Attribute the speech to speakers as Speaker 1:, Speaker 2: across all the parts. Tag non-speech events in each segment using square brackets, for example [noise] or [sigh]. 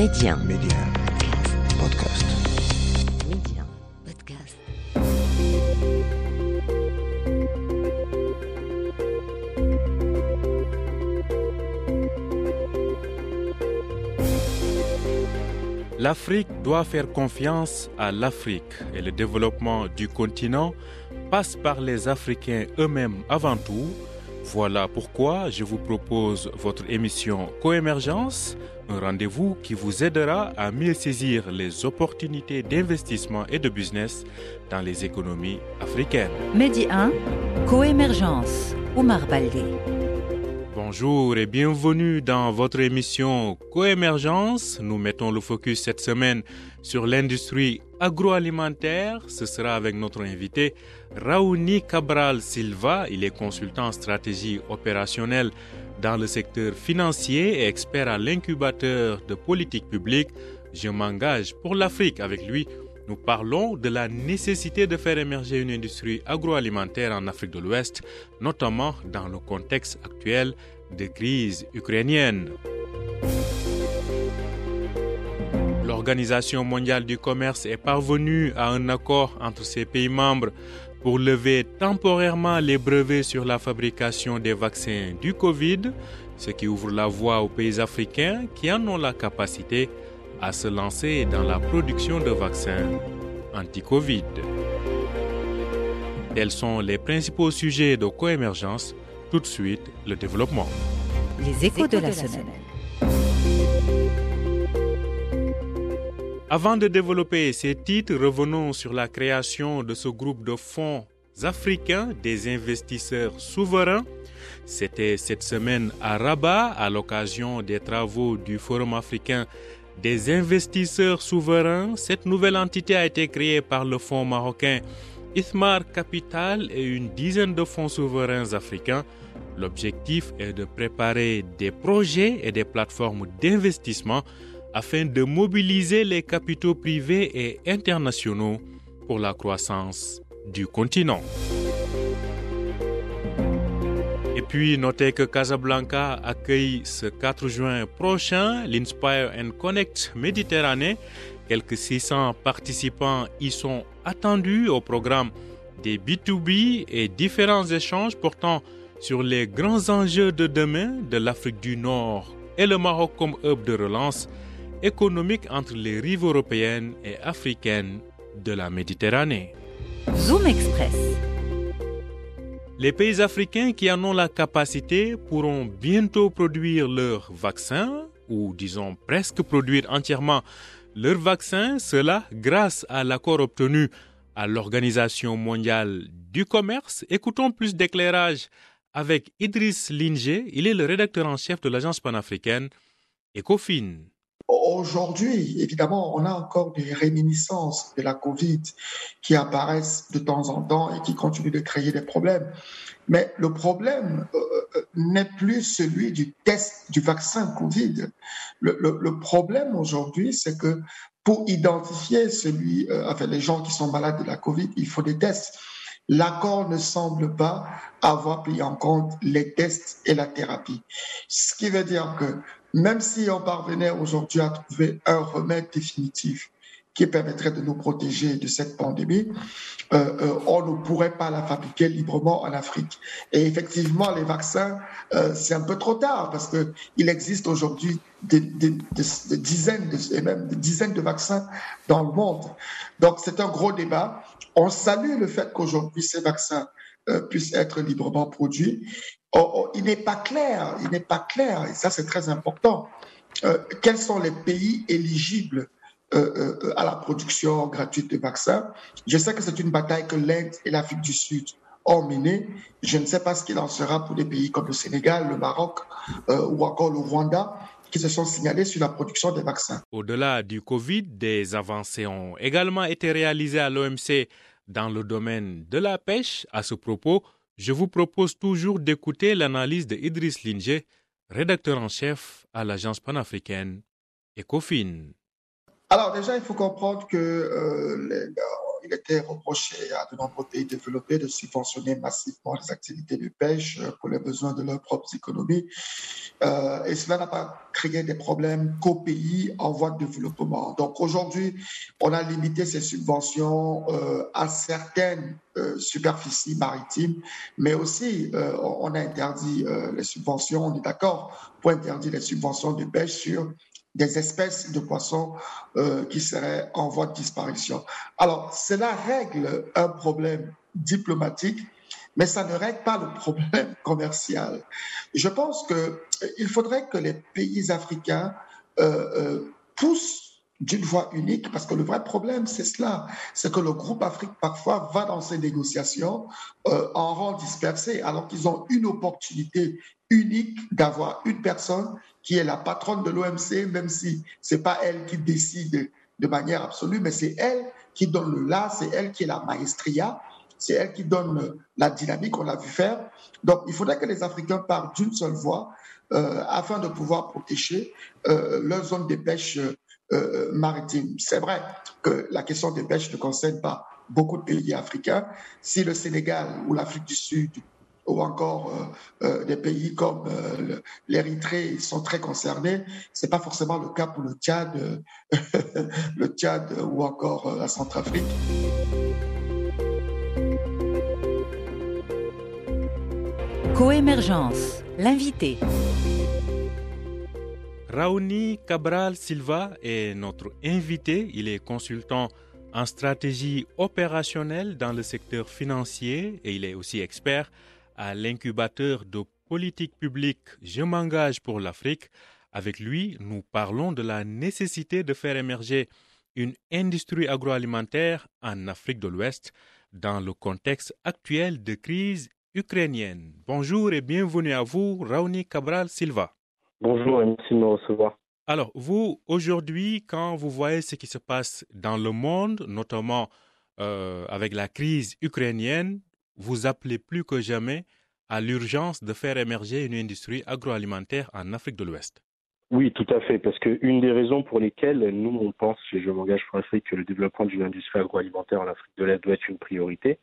Speaker 1: Média.
Speaker 2: Média. Podcast.
Speaker 1: Média. Podcast.
Speaker 3: L'Afrique doit faire confiance à l'Afrique et le développement du continent passe par les Africains eux-mêmes avant tout. Voilà pourquoi je vous propose votre émission Coémergence, un rendez-vous qui vous aidera à mieux saisir les opportunités d'investissement et de business dans les économies africaines.
Speaker 4: Medi 1, Coémergence, Baldé.
Speaker 3: Bonjour et bienvenue dans votre émission Coémergence. Nous mettons le focus cette semaine sur l'industrie agroalimentaire. Ce sera avec notre invité Raouni Cabral Silva. Il est consultant en stratégie opérationnelle dans le secteur financier et expert à l'incubateur de politique publique. Je m'engage pour l'Afrique avec lui. Nous parlons de la nécessité de faire émerger une industrie agroalimentaire en Afrique de l'Ouest, notamment dans le contexte actuel de crise ukrainienne. L'Organisation mondiale du commerce est parvenue à un accord entre ses pays membres pour lever temporairement les brevets sur la fabrication des vaccins du Covid, ce qui ouvre la voie aux pays africains qui en ont la capacité à se lancer dans la production de vaccins anti-Covid. Tels sont les principaux sujets de coémergence. Tout de suite, le développement.
Speaker 4: Les échos de la semaine.
Speaker 3: Avant de développer ces titres, revenons sur la création de ce groupe de fonds africains des investisseurs souverains. C'était cette semaine à Rabat à l'occasion des travaux du Forum africain des investisseurs souverains. Cette nouvelle entité a été créée par le fonds marocain Ithmar Capital et une dizaine de fonds souverains africains. L'objectif est de préparer des projets et des plateformes d'investissement afin de mobiliser les capitaux privés et internationaux pour la croissance du continent. Et puis, notez que Casablanca accueille ce 4 juin prochain l'Inspire and Connect Méditerranée. Quelques 600 participants y sont attendus au programme des B2B et différents échanges portant sur les grands enjeux de demain de l'Afrique du Nord et le Maroc comme hub de relance économique entre les rives européennes et africaines de la Méditerranée.
Speaker 4: Zoom Express.
Speaker 3: Les pays africains qui en ont la capacité pourront bientôt produire leurs vaccins, ou disons presque produire entièrement leurs vaccins, cela grâce à l'accord obtenu à l'Organisation mondiale du commerce. Écoutons plus d'éclairage avec Idriss Linger, il est le rédacteur en chef de l'agence panafricaine Ecofin.
Speaker 5: Aujourd'hui, évidemment, on a encore des réminiscences de la Covid qui apparaissent de temps en temps et qui continuent de créer des problèmes. Mais le problème euh, n'est plus celui du test du vaccin Covid. Le, problème aujourd'hui, c'est que pour identifier celui, euh, enfin, les gens qui sont malades de la Covid, il faut des tests. L'accord ne semble pas avoir pris en compte les tests et la thérapie. Ce qui veut dire que même si on parvenait aujourd'hui à trouver un remède définitif qui permettrait de nous protéger de cette pandémie, euh, euh, on ne pourrait pas la fabriquer librement en Afrique. Et effectivement, les vaccins, euh, c'est un peu trop tard parce que il existe aujourd'hui des, dizaines de, et même des dizaines de vaccins dans le monde. Donc c'est un gros débat. On salue le fait qu'aujourd'hui ces vaccins puissent être librement produits. Oh, oh, il n'est pas clair, il n'est pas clair, et ça c'est très important, quels sont les pays éligibles euh, euh, à la production gratuite de vaccins. Je sais que c'est une bataille que l'Inde et l'Afrique du Sud ont menée. Je ne sais pas ce qu'il en sera pour des pays comme le Sénégal, le Maroc euh, ou encore le Rwanda qui se sont signalés sur la production des vaccins.
Speaker 3: Au-delà du Covid, des avancées ont également été réalisées à l'OMC dans le domaine de la pêche. À ce propos, je vous propose toujours d'écouter l'analyse de Idriss rédacteur en chef à l'agence panafricaine Ecofin.
Speaker 5: Alors déjà, il faut comprendre que euh, les, il était reproché à de nombreux pays développés de subventionner massivement les activités de pêche pour les besoins de leurs propres économies. Euh, et cela n'a pas créé des problèmes qu'aux pays en voie de développement. Donc aujourd'hui, on a limité ces subventions euh, à certaines euh, superficies maritimes, mais aussi euh, on a interdit euh, les subventions, on est d'accord pour interdire les subventions de pêche sur des espèces de poissons euh, qui seraient en voie de disparition. Alors, cela règle un problème diplomatique, mais ça ne règle pas le problème [laughs] commercial. Je pense qu'il faudrait que les pays africains euh, euh, poussent d'une voie unique, parce que le vrai problème, c'est cela, c'est que le groupe Afrique parfois va dans ces négociations euh, en rang dispersé, alors qu'ils ont une opportunité unique d'avoir une personne qui est la patronne de l'OMC, même si c'est pas elle qui décide de manière absolue, mais c'est elle qui donne le là, c'est elle qui est la maestria, c'est elle qui donne la dynamique, on l'a vu faire. Donc, il faudrait que les Africains parlent d'une seule voix afin de pouvoir protéger euh, leur zone de pêche euh, maritime. C'est vrai que la question des pêches ne concerne pas beaucoup de pays africains. Si le Sénégal ou l'Afrique du Sud ou encore euh, euh, des pays comme euh, l'Érythrée sont très concernés. C'est pas forcément le cas pour le Tchad, [laughs] le Tchad ou encore la Centrafrique.
Speaker 4: Coémergence, l'invité.
Speaker 3: Raoni Cabral Silva est notre invité. Il est consultant en stratégie opérationnelle dans le secteur financier et il est aussi expert à l'incubateur de politique publique Je m'engage pour l'Afrique. Avec lui, nous parlons de la nécessité de faire émerger une industrie agroalimentaire en Afrique de l'Ouest dans le contexte actuel de crise ukrainienne. Bonjour et bienvenue à vous, Raoni Cabral Silva.
Speaker 6: Bonjour et merci de me recevoir.
Speaker 3: Alors, vous, aujourd'hui, quand vous voyez ce qui se passe dans le monde, notamment euh, avec la crise ukrainienne, vous appelez plus que jamais à l'urgence de faire émerger une industrie agroalimentaire en Afrique de l'Ouest.
Speaker 6: Oui, tout à fait, parce qu'une des raisons pour lesquelles nous, on pense chez Je m'engage pour l'Afrique que le développement d'une industrie agroalimentaire en Afrique de l'Est doit être une priorité,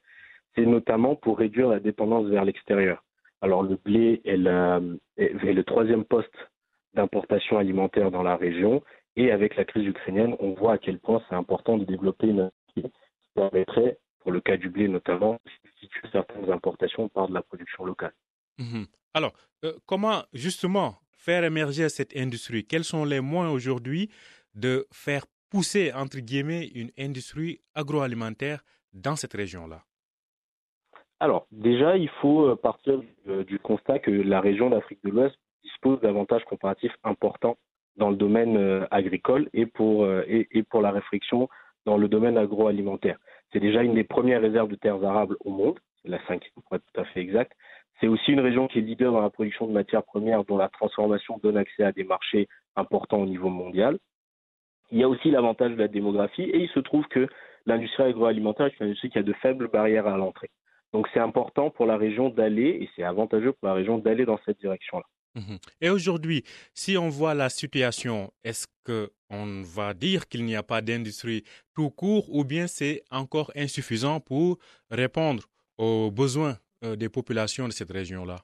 Speaker 6: c'est notamment pour réduire la dépendance vers l'extérieur. Alors le blé est, le troisième poste d'importation alimentaire dans la région, et avec la crise ukrainienne, on voit à quel point c'est important de développer une industrie qui permettrait pour le cas du blé notamment, substituer certaines importations par de la production locale.
Speaker 3: Mmh. Alors, euh, comment justement faire émerger cette industrie? Quels sont les moyens aujourd'hui de faire pousser, entre guillemets, une industrie agroalimentaire dans cette région-là?
Speaker 6: Alors, déjà, il faut partir du, du constat que la région d'Afrique de l'Ouest dispose d'avantages comparatifs importants dans le domaine euh, agricole et pour, euh, et, et pour la réflexion dans le domaine agroalimentaire. C'est déjà une des premières réserves de terres arables au monde, c'est la cinquième pour être tout à fait exact. C'est aussi une région qui est leader dans la production de matières premières dont la transformation donne accès à des marchés importants au niveau mondial. Il y a aussi l'avantage de la démographie et il se trouve que l'industrie agroalimentaire est une industrie qui a de faibles barrières à l'entrée. Donc c'est important pour la région d'aller, et c'est avantageux pour la région d'aller dans cette direction-là.
Speaker 3: Mmh et aujourd'hui, si on voit la situation, est-ce qu'on va dire qu'il n'y a pas d'industrie tout court ou bien c'est encore insuffisant pour répondre aux besoins euh, des populations de cette région-là?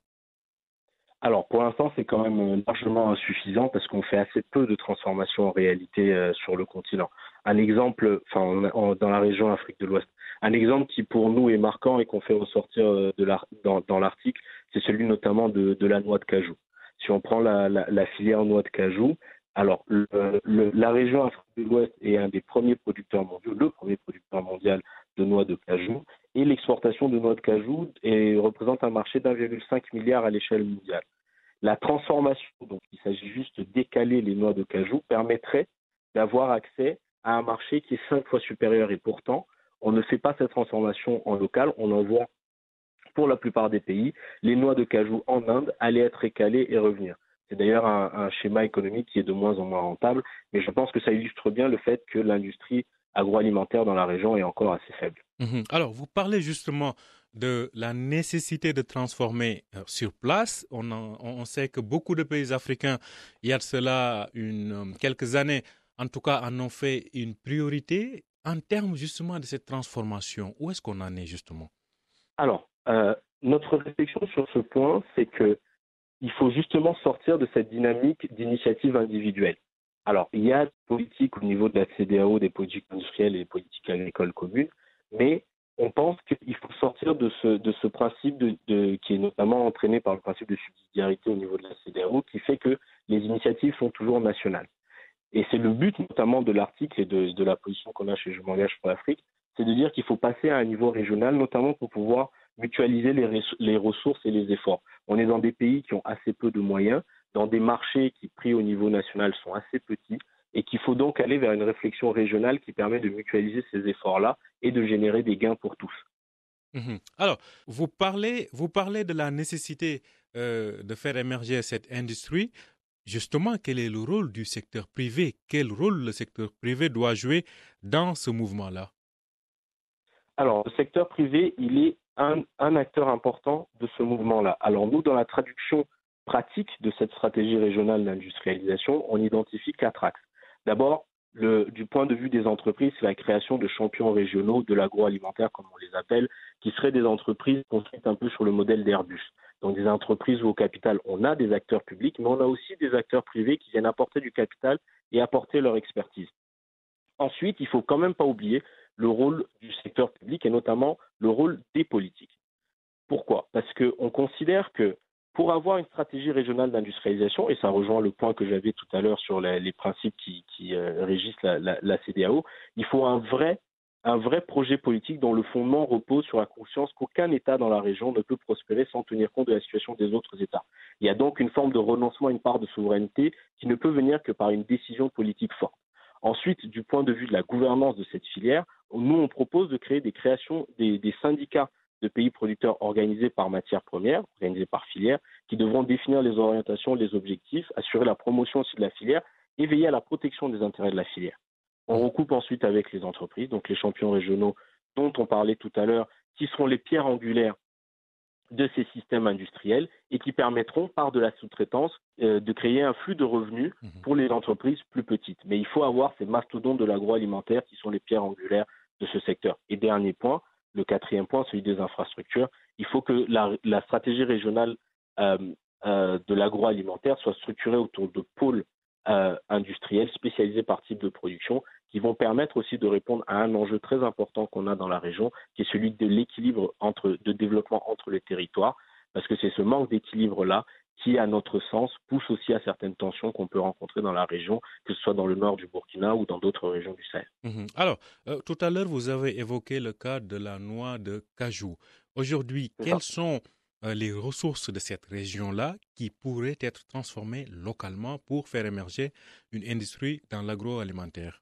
Speaker 6: Alors pour l'instant c'est quand même largement insuffisant parce qu'on fait assez peu de transformations en réalité euh, sur le continent. Un exemple, enfin en, dans la région Afrique de l'Ouest, un exemple qui pour nous est marquant et qu'on fait ressortir euh, de dans, dans l'article, c'est celui notamment de, la noix de cajou. Si on prend la, la, la filière noix de cajou, alors la région Afrique de l'Ouest est un des premiers producteurs mondiaux, le premier producteur mondial de noix de cajou, et l'exportation de noix de cajou représente un marché d'1,5 milliard à l'échelle mondiale. La transformation, donc il s'agit juste de décaler les noix de cajou, permettrait d'avoir accès à un marché qui est cinq fois supérieur et pourtant on ne fait pas cette transformation en local, on envoie pour la plupart des pays les noix de cajou en Inde aller être récalées et revenir. C'est d'ailleurs un, schéma économique qui est de moins en moins rentable, mais je pense que ça illustre bien le fait que l'industrie agroalimentaire dans la région est encore assez faible.
Speaker 3: Mmh. Alors, vous parlez justement de la nécessité de transformer euh, sur place. On, sait que beaucoup de pays africains, il y a cela une, quelques années, en tout cas, en ont fait une priorité. En termes justement de cette transformation, où est-ce qu'on en est justement?
Speaker 6: Alors, euh, notre réflexion sur ce point, c'est que il faut justement sortir de cette dynamique d'initiative individuelle. Alors, il y a des politiques au niveau de la CDAO, des politiques industrielles et des politiques agricoles communes, mais on pense qu'il faut sortir de ce, de ce principe qui est notamment entraîné par le principe de subsidiarité au niveau de la CDAO, qui fait que les initiatives sont toujours nationales. Et c'est le but notamment de l'article et de, la position qu'on a chez Je m'engage pour l'Afrique, c'est de dire qu'il faut passer à un niveau régional, notamment pour pouvoir mutualiser les, les, ressources et les efforts. On est dans des pays qui ont assez peu de moyens, dans des marchés qui, pris au niveau national, sont assez petits, et qu'il faut donc aller vers une réflexion régionale qui permet de mutualiser ces efforts-là et de générer des gains pour tous.
Speaker 3: Mhm. Alors, vous parlez, vous parlez de la nécessité euh, de faire émerger cette industrie. Justement, quel est le rôle du secteur privé? Quel rôle le secteur privé doit jouer dans ce mouvement-là?
Speaker 6: Alors, le secteur privé, il est un, acteur important de ce mouvement-là. Alors nous, dans la traduction pratique de cette stratégie régionale d'industrialisation, on identifie quatre axes. D'abord, du point de vue des entreprises, c'est la création de champions régionaux de l'agroalimentaire, comme on les appelle, qui seraient des entreprises construites un peu sur le modèle d'Airbus. Donc des entreprises où au capital, on a des acteurs publics, mais on a aussi des acteurs privés qui viennent apporter du capital et apporter leur expertise. Ensuite, il ne faut quand même pas oublier le rôle du secteur public et notamment le rôle des politiques. Pourquoi? Parce qu'on considère que pour avoir une stratégie régionale d'industrialisation, et ça rejoint le point que j'avais tout à l'heure sur les, principes qui, euh, régissent la, la, CDAO, il faut un vrai, un vrai projet politique dont le fondement repose sur la conscience qu'aucun État dans la région ne peut prospérer sans tenir compte de la situation des autres États. Il y a donc une forme de renoncement à une part de souveraineté qui ne peut venir que par une décision politique forte. Ensuite, du point de vue de la gouvernance de cette filière, nous, on propose de créer des créations, des, syndicats de pays producteurs organisés par matière première, organisés par filière, qui devront définir les orientations, les objectifs, assurer la promotion aussi de la filière et veiller à la protection des intérêts de la filière. On recoupe ensuite avec les entreprises, donc les champions régionaux dont on parlait tout à l'heure, qui seront les pierres angulaires de ces systèmes industriels et qui permettront, par de la sous-traitance, euh, de créer un flux de revenus mhm. pour les entreprises plus petites. Mais il faut avoir ces mastodontes de l'agroalimentaire qui sont les pierres angulaires de ce secteur. Et dernier point, le quatrième point, celui des infrastructures, il faut que la, stratégie régionale euh, euh, de l'agroalimentaire soit structurée autour de pôles industriels spécialisés par type de production qui vont permettre aussi de répondre à un enjeu très important qu'on a dans la région, qui est celui de l'équilibre entre, de développement entre les territoires, parce que c'est ce manque d'équilibre-là qui, à notre sens, pousse aussi à certaines tensions qu'on peut rencontrer dans la région, que ce soit dans le nord du Burkina ou dans d'autres régions du Sahel.
Speaker 3: Mhm. Alors, euh, tout à l'heure, vous avez évoqué le cas de la noix de cajou. Aujourd'hui, quelles sont euh, les ressources de cette région-là qui pourraient être transformées localement pour faire émerger une industrie dans l'agroalimentaire?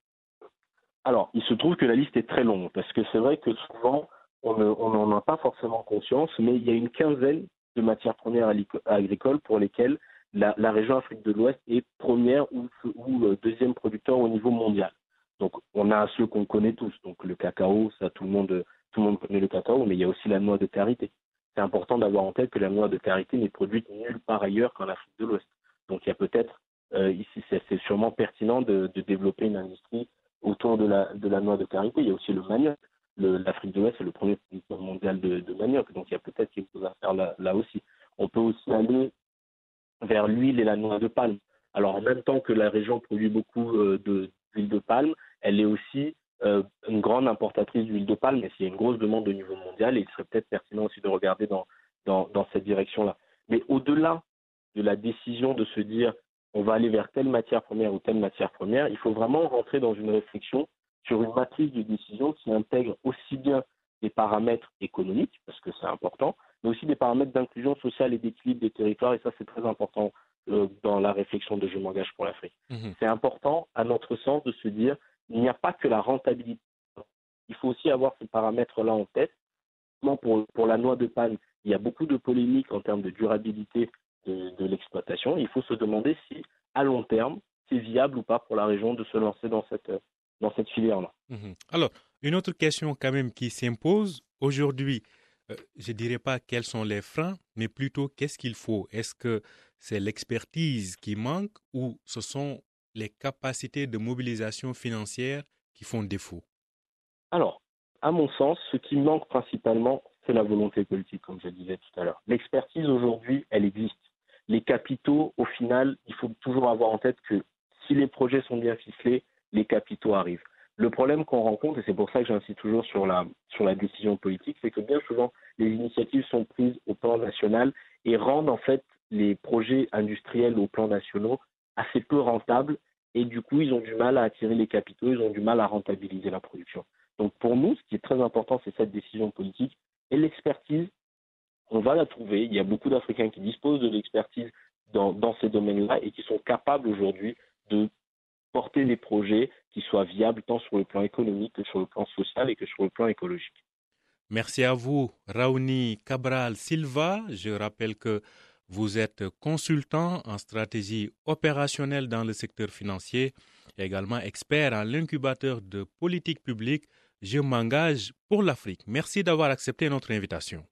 Speaker 6: Alors, il se trouve que la liste est très longue, parce que c'est vrai que souvent, on n'en a pas forcément conscience, mais il y a une quinzaine de matières premières agricoles pour lesquelles la, région Afrique de l'Ouest est première ou, euh, deuxième producteur au niveau mondial. Donc, on a ceux qu'on connaît tous. Donc, le cacao, ça, tout le monde, tout le monde connaît le cacao, mais il y a aussi la noix de karité. C'est important d'avoir en tête que la noix de karité n'est produite nulle part ailleurs qu'en Afrique de l'Ouest. Donc, il y a peut-être euh, ici, c'est sûrement pertinent de, développer une industrie autour de la, noix de karité. Il y a aussi le manioc. L'Afrique de l'Ouest est le premier producteur mondial de, manioc, donc il y a peut-être quelque chose à faire là, là, aussi. On peut aussi aller vers l'huile et la noix de palme. Alors en même temps que la région produit beaucoup euh, d'huile de, palme, elle est aussi euh, une grande importatrice d'huile de palme, et s'il y a une grosse demande au niveau mondial, il serait peut-être pertinent aussi de regarder dans, dans, dans cette direction-là. Mais au-delà de la décision de se dire on va aller vers telle matière première ou telle matière première, il faut vraiment rentrer dans une réflexion sur une matrice de décision qui intègre aussi bien des paramètres économiques, parce que c'est important, mais aussi des paramètres d'inclusion sociale et d'équilibre des territoires, et ça c'est très important euh, dans la réflexion de Je m'engage pour l'Afrique. Mhm. C'est important, à notre sens, de se dire, il n'y a pas que la rentabilité. Il faut aussi avoir ces paramètres-là en tête. Pour, pour la noix de palme, il y a beaucoup de polémiques en termes de durabilité de, l'exploitation. Il faut se demander si, à long terme, c'est viable ou pas pour la région de se lancer dans cette, dans cette filière-là.
Speaker 3: Mhm. Alors, une autre question quand même qui s'impose aujourd'hui, euh, je ne dirais pas quels sont les freins, mais plutôt qu'est-ce qu'il faut? Est-ce que c'est l'expertise qui manque ou ce sont les capacités de mobilisation financière qui font défaut
Speaker 6: Alors, à mon sens, ce qui manque principalement, c'est la volonté politique, comme je disais tout à l'heure. L'expertise aujourd'hui, elle existe. Les capitaux, au final, il faut toujours avoir en tête que si les projets sont bien ficelés, les capitaux arrivent. Le problème qu'on rencontre, et c'est pour ça que j'insiste toujours sur la, sur la décision politique, c'est que bien souvent, les initiatives sont prises au plan national et rendent en fait les projets industriels au plan national assez peu rentables et du coup, ils ont du mal à attirer les capitaux, ils ont du mal à rentabiliser la production. Donc pour nous, ce qui est très important, c'est cette décision politique et l'expertise. On va la trouver. Il y a beaucoup d'Africains qui disposent de l'expertise dans, dans ces domaines-là et qui sont capables aujourd'hui de porter des projets qui soient viables tant sur le plan économique que sur le plan social et que sur le plan écologique.
Speaker 3: Merci à vous, Raouni Cabral Silva. Je rappelle que vous êtes consultant en stratégie opérationnelle dans le secteur financier, également expert en l'incubateur de politique publique Je m'engage pour l'Afrique. Merci d'avoir accepté notre invitation.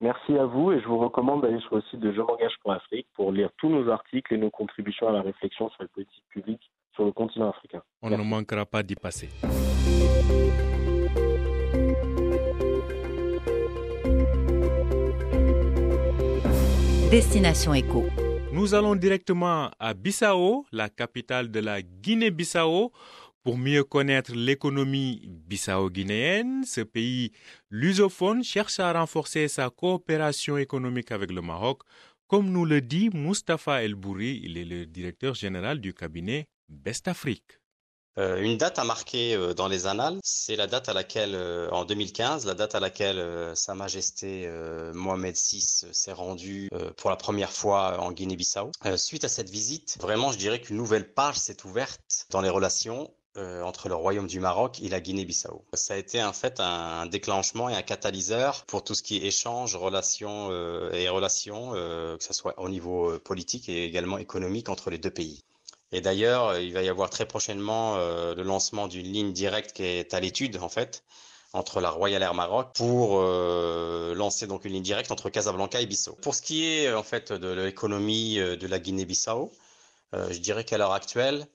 Speaker 6: Merci à vous et je vous recommande d'aller sur le site de Je m'engage pour l'Afrique pour lire tous nos articles et nos contributions à la réflexion sur les politiques publiques sur le continent africain.
Speaker 3: On
Speaker 6: Merci.
Speaker 3: ne manquera pas d'y passer.
Speaker 4: Destination Éco.
Speaker 3: Nous allons directement à Bissau, la capitale de la Guinée-Bissau, pour mieux connaître l'économie bissau-guinéenne. Ce pays lusophone cherche à renforcer sa coopération économique avec le Maroc, comme nous le dit Mustapha El Bouri, il est le directeur général du cabinet Best Afrique.
Speaker 2: Euh, une date à marquer euh, dans les annales, c'est la date à laquelle, euh, en 2015, la date à laquelle euh, Sa Majesté euh, Mohamed VI s'est rendu euh, pour la première fois en Guinée-Bissau. Euh, suite à cette visite, vraiment, je dirais qu'une nouvelle page s'est ouverte dans les relations euh, entre le Royaume du Maroc et la Guinée-Bissau. Ça a été en fait un déclenchement et un catalyseur pour tout ce qui est échange, relations euh, et relations, euh, que ce soit au niveau euh, politique et également économique entre les deux pays. Et d'ailleurs, il va y avoir très prochainement euh, le lancement d'une ligne directe qui est à l'étude en fait entre la Royal Air Maroc pour euh, lancer donc une ligne directe entre Casablanca et Bissau. Pour ce qui est en fait de l'économie euh, de la Guinée-Bissau, euh, je dirais qu'à l'heure actuelle,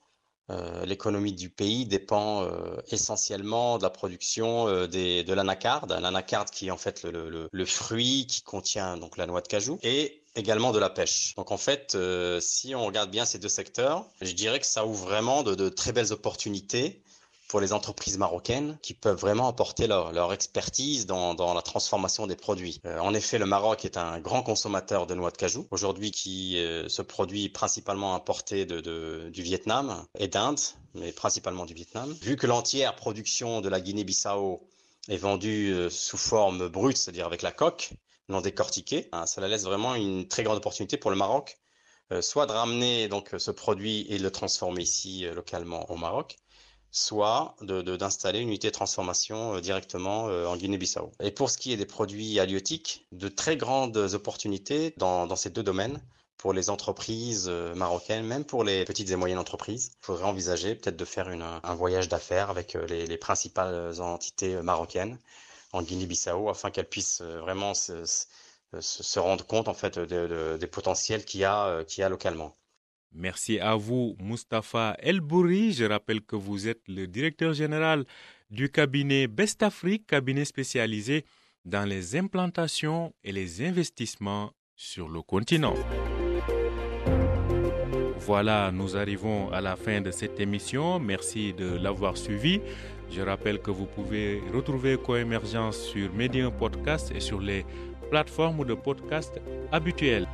Speaker 2: euh, l'économie du pays dépend euh, essentiellement de la production euh, de l'anacarde, l'anacarde qui est en fait le, le, le, fruit qui contient donc la noix de cajou et également de la pêche. Donc en fait, euh, si on regarde bien ces deux secteurs, je dirais que ça ouvre vraiment de, de très belles opportunités pour les entreprises marocaines qui peuvent vraiment apporter leur, leur expertise dans, dans, la transformation des produits. Euh, en effet, le Maroc est un grand consommateur de noix de cajou, aujourd'hui qui euh, se produit principalement importé de, de, du Vietnam et d'Inde, mais principalement du Vietnam. Vu que l'entière production de la Guinée-Bissau est vendue euh, sous forme brute, c'est-à-dire avec la coque, non décortiquée, hein, cela laisse vraiment une très grande opportunité pour le Maroc, euh, soit de ramener donc ce produit et de le transformer ici euh, localement au Maroc, soit d'installer de, une unité de transformation euh, directement en Guinée-Bissau. Et pour ce qui est des produits halieutiques, de très grandes opportunités dans, dans ces deux domaines pour les entreprises marocaines, même pour les petites et moyennes entreprises. Il faudrait envisager peut-être de faire une, un voyage d'affaires avec les, principales entités marocaines en Guinée-Bissau afin qu'elles puissent euh, vraiment se, se, rendre compte en fait de, de, des potentiels qu'il y, a, qu'il y a localement.
Speaker 3: Merci à vous, Mustapha El Bouri. Je rappelle que vous êtes le directeur général du cabinet Best Afrique, cabinet spécialisé dans les implantations et les investissements sur le continent. Voilà, nous arrivons à la fin de cette émission. Merci de l'avoir suivi. Je rappelle que vous pouvez retrouver Coémergence sur Medium Podcast et sur les plateformes de podcast habituelles.